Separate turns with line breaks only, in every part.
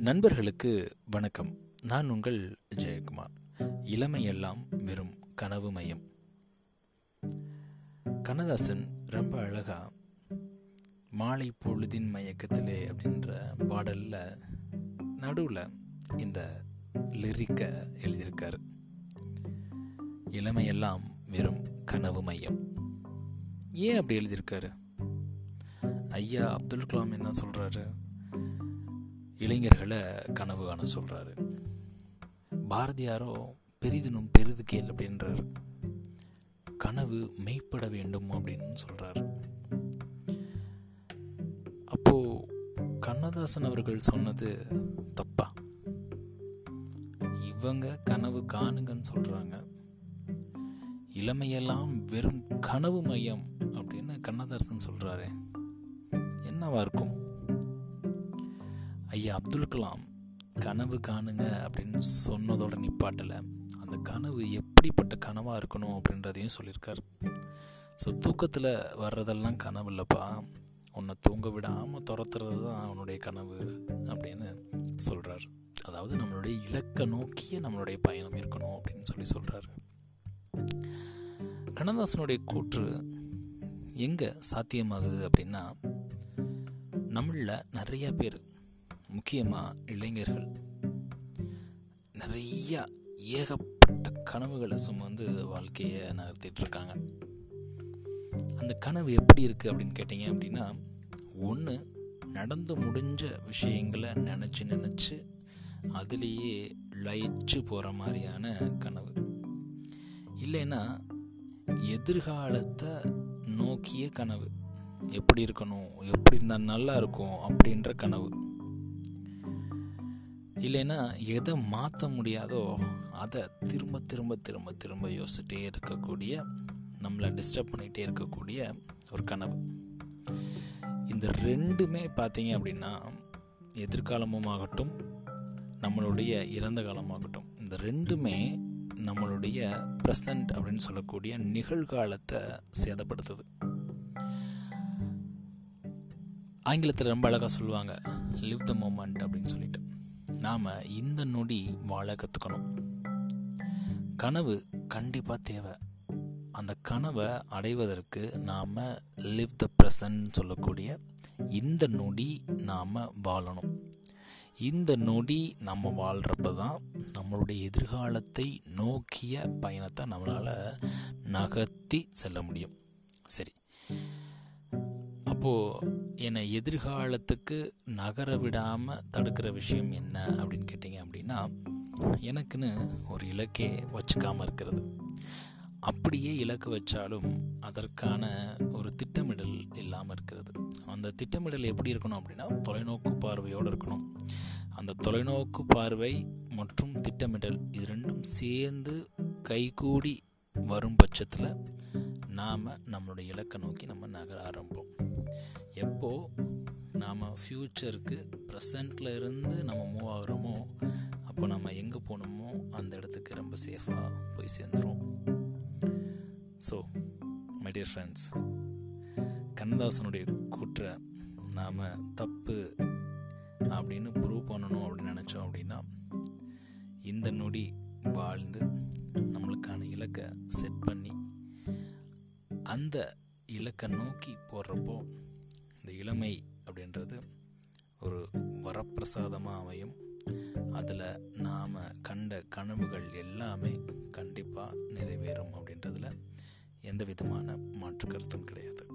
நண்பர்களுக்கு வணக்கம். நான் உங்கள் ஜெயக்குமார். இளமையெல்லாம் வெறும் கனவு மையம். கண்ணதாசன் ரொம்ப அழகா மாலை பொழுதின் மயக்கத்திலே அப்படின்ற பாடலில் நடுவில் இந்த லிரிக்கை எழுதியிருக்காரு. இளமையெல்லாம் வெறும் கனவு மையம். ஏன் அப்படி எழுதியிருக்காரு? ஐயா அப்துல் கலாம் என்ன சொல்கிறாரு இளைஞர்களை கனவு காண சொல்கிறாரு பாரதியாரோ பெரிதினும் பெரிது கேள் அப்படின்றார். கனவு மெய்ப்பட வேண்டும் அப்படின்னு சொல்கிறார் அப்போ கண்ணதாசன் அவர்கள் சொன்னது தப்பா? இவங்க கனவு காணுங்கன்னு சொல்கிறாங்க இளமையெல்லாம் வெறும் கனவு மையம் அப்படின்னு கண்ணதாசன் சொல்கிறாரு என்னவா இருக்கும்? ஐயா அப்துல் கலாம் கனவு காணுங்க அப்படின்னு சொன்னதோட நிப்பாட்டில். அந்த கனவு எப்படிப்பட்ட கனவாக இருக்கணும் அப்படின்றதையும் சொல்லியிருக்கார் ஸோ தூக்கத்தில் வர்றதெல்லாம் கனவு இல்லைப்பா உன்னை தூங்க விடாமல் துரத்துறது தான் அவனுடைய கனவு அப்படின்னு சொல்கிறார் அதாவது நம்மளுடைய இலக்கை நோக்கிய நம்மளுடைய பயணம் இருக்கணும் அப்படின்னு சொல்லி சொல்கிறாரு கண்ணதாசனுடைய கூற்று எங்கே சாத்தியமாகுது அப்படின்னா நம்மளில் நிறைய பேர் முக்கியமாக இளைஞர்கள். நிறையா ஏகப்பட்ட கனவுகளை சுமந்து வாழ்க்கையை நகர்த்திட்டு இருக்காங்க அந்த கனவு எப்படி இருக்குது அப்படின்னு கேட்டிங்க அப்படின்னா ஒன்று நடந்து முடிஞ்ச விஷயங்களை நினச்சி நினச்சி அதுலேயே லயிச்சு போகிற மாதிரியான கனவு. இல்லைன்னா எதிர்காலத்தை நோக்கிய கனவு. எப்படி இருக்கணும் எப்படி இருந்தால் நல்லா இருக்கும் அப்படின்ற கனவு. இல்லைன்னா எதை மாற்ற முடியாதோ அதை திரும்ப திரும்ப திரும்ப திரும்ப யோசிச்சுட்டே இருக்கக்கூடிய நம்மளை டிஸ்டர்ப் பண்ணிகிட்டே இருக்கக்கூடிய ஒரு கனவு. இந்த ரெண்டுமே பார்த்தீங்க அப்படின்னா எதிர்காலமும் ஆகட்டும் நம்மளுடைய இறந்த காலமாகட்டும் இந்த ரெண்டுமே நம்மளுடைய ப்ரெசன்ட் அப்படின்னு சொல்லக்கூடிய நிகழ்காலத்தை சேதப்படுத்துது. ஆங்கிலத்தில் ரொம்ப அழகாக சொல்லுவாங்க லிவ் த மூமெண்ட் அப்படின்னு சொல்லி. நாம் இந்த நொடி வாழ கற்றுக்கணும் கனவு கண்டிப்பாக தேவை. அந்த கனவை அடைவதற்கு நாம் லிவ் த ப்ரெசன்ட் சொல்லக்கூடிய இந்த நொடி நாம் வாழணும். இந்த நொடி நம்ம வாழ்கிறப்ப தான் நம்மளுடைய எதிர்காலத்தை நோக்கிய பயணத்தை நம்மளால் நகர்த்தி செல்ல முடியும். சரி. அப்போது என்னை எதிர்காலத்துக்கு நகர விடாமல் தடுக்கிற விஷயம் என்ன அப்படின்னு கேட்டிங்க அப்படின்னா எனக்குன்னு ஒரு இலக்கே வச்சுக்காமல் இருக்கிறது. அப்படியே இலக்கு வச்சாலும் அதற்கான ஒரு திட்டமிடல் இல்லாமல் இருக்கிறது. அந்த திட்டமிடல் எப்படி இருக்கணும் அப்படின்னா தொலைநோக்கு பார்வையோடு இருக்கணும். அந்த தொலைநோக்கு பார்வை மற்றும் திட்டமிடல் இது ரெண்டும் சேர்ந்து கைகூடி வரும் பட்சத்தில் நாம் நம்மளுடைய இலக்கை நோக்கி நம்ம நகர ஆரம்பம் எப்போ நாம் ஃப்யூச்சருக்கு ப்ரெசண்ட்டில் இருந்து நம்ம மூவ் ஆகிறோமோ அப்போ நம்ம எங்கே போகணுமோ அந்த இடத்துக்கு ரொம்ப சேஃபாக போய் சேர்ந்துடும் ஸோ மை டியர் ஃப்ரெண்ட்ஸ் கண்ணதாசனுடைய கூற்றை நாம் தப்பு அப்படின்னு ப்ரூவ் பண்ணணும் அப்படின்னு நினச்சோம் அப்படின்னா இந்த நொடி வாழ்ந்து அதற்கான இலக்கை செட் பண்ணி அந்த இலக்கை நோக்கி போடுறப்போ இந்த இளமை அப்படின்றது ஒரு வரப்பிரசாதமாக அமையும். அதில் நாம் கண்ட கனவுகள் எல்லாமே கண்டிப்பாக நிறைவேறும் அப்படின்றதில் எந்த விதமான மாற்று கருத்தும் கிடையாது.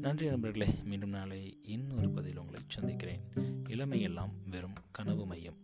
நன்றி நண்பர்களே மீண்டும் நாளை இன்னொரு பதில் உங்களை சந்திக்கிறேன். இளமையெல்லாம் வெறும் கனவு மையம்.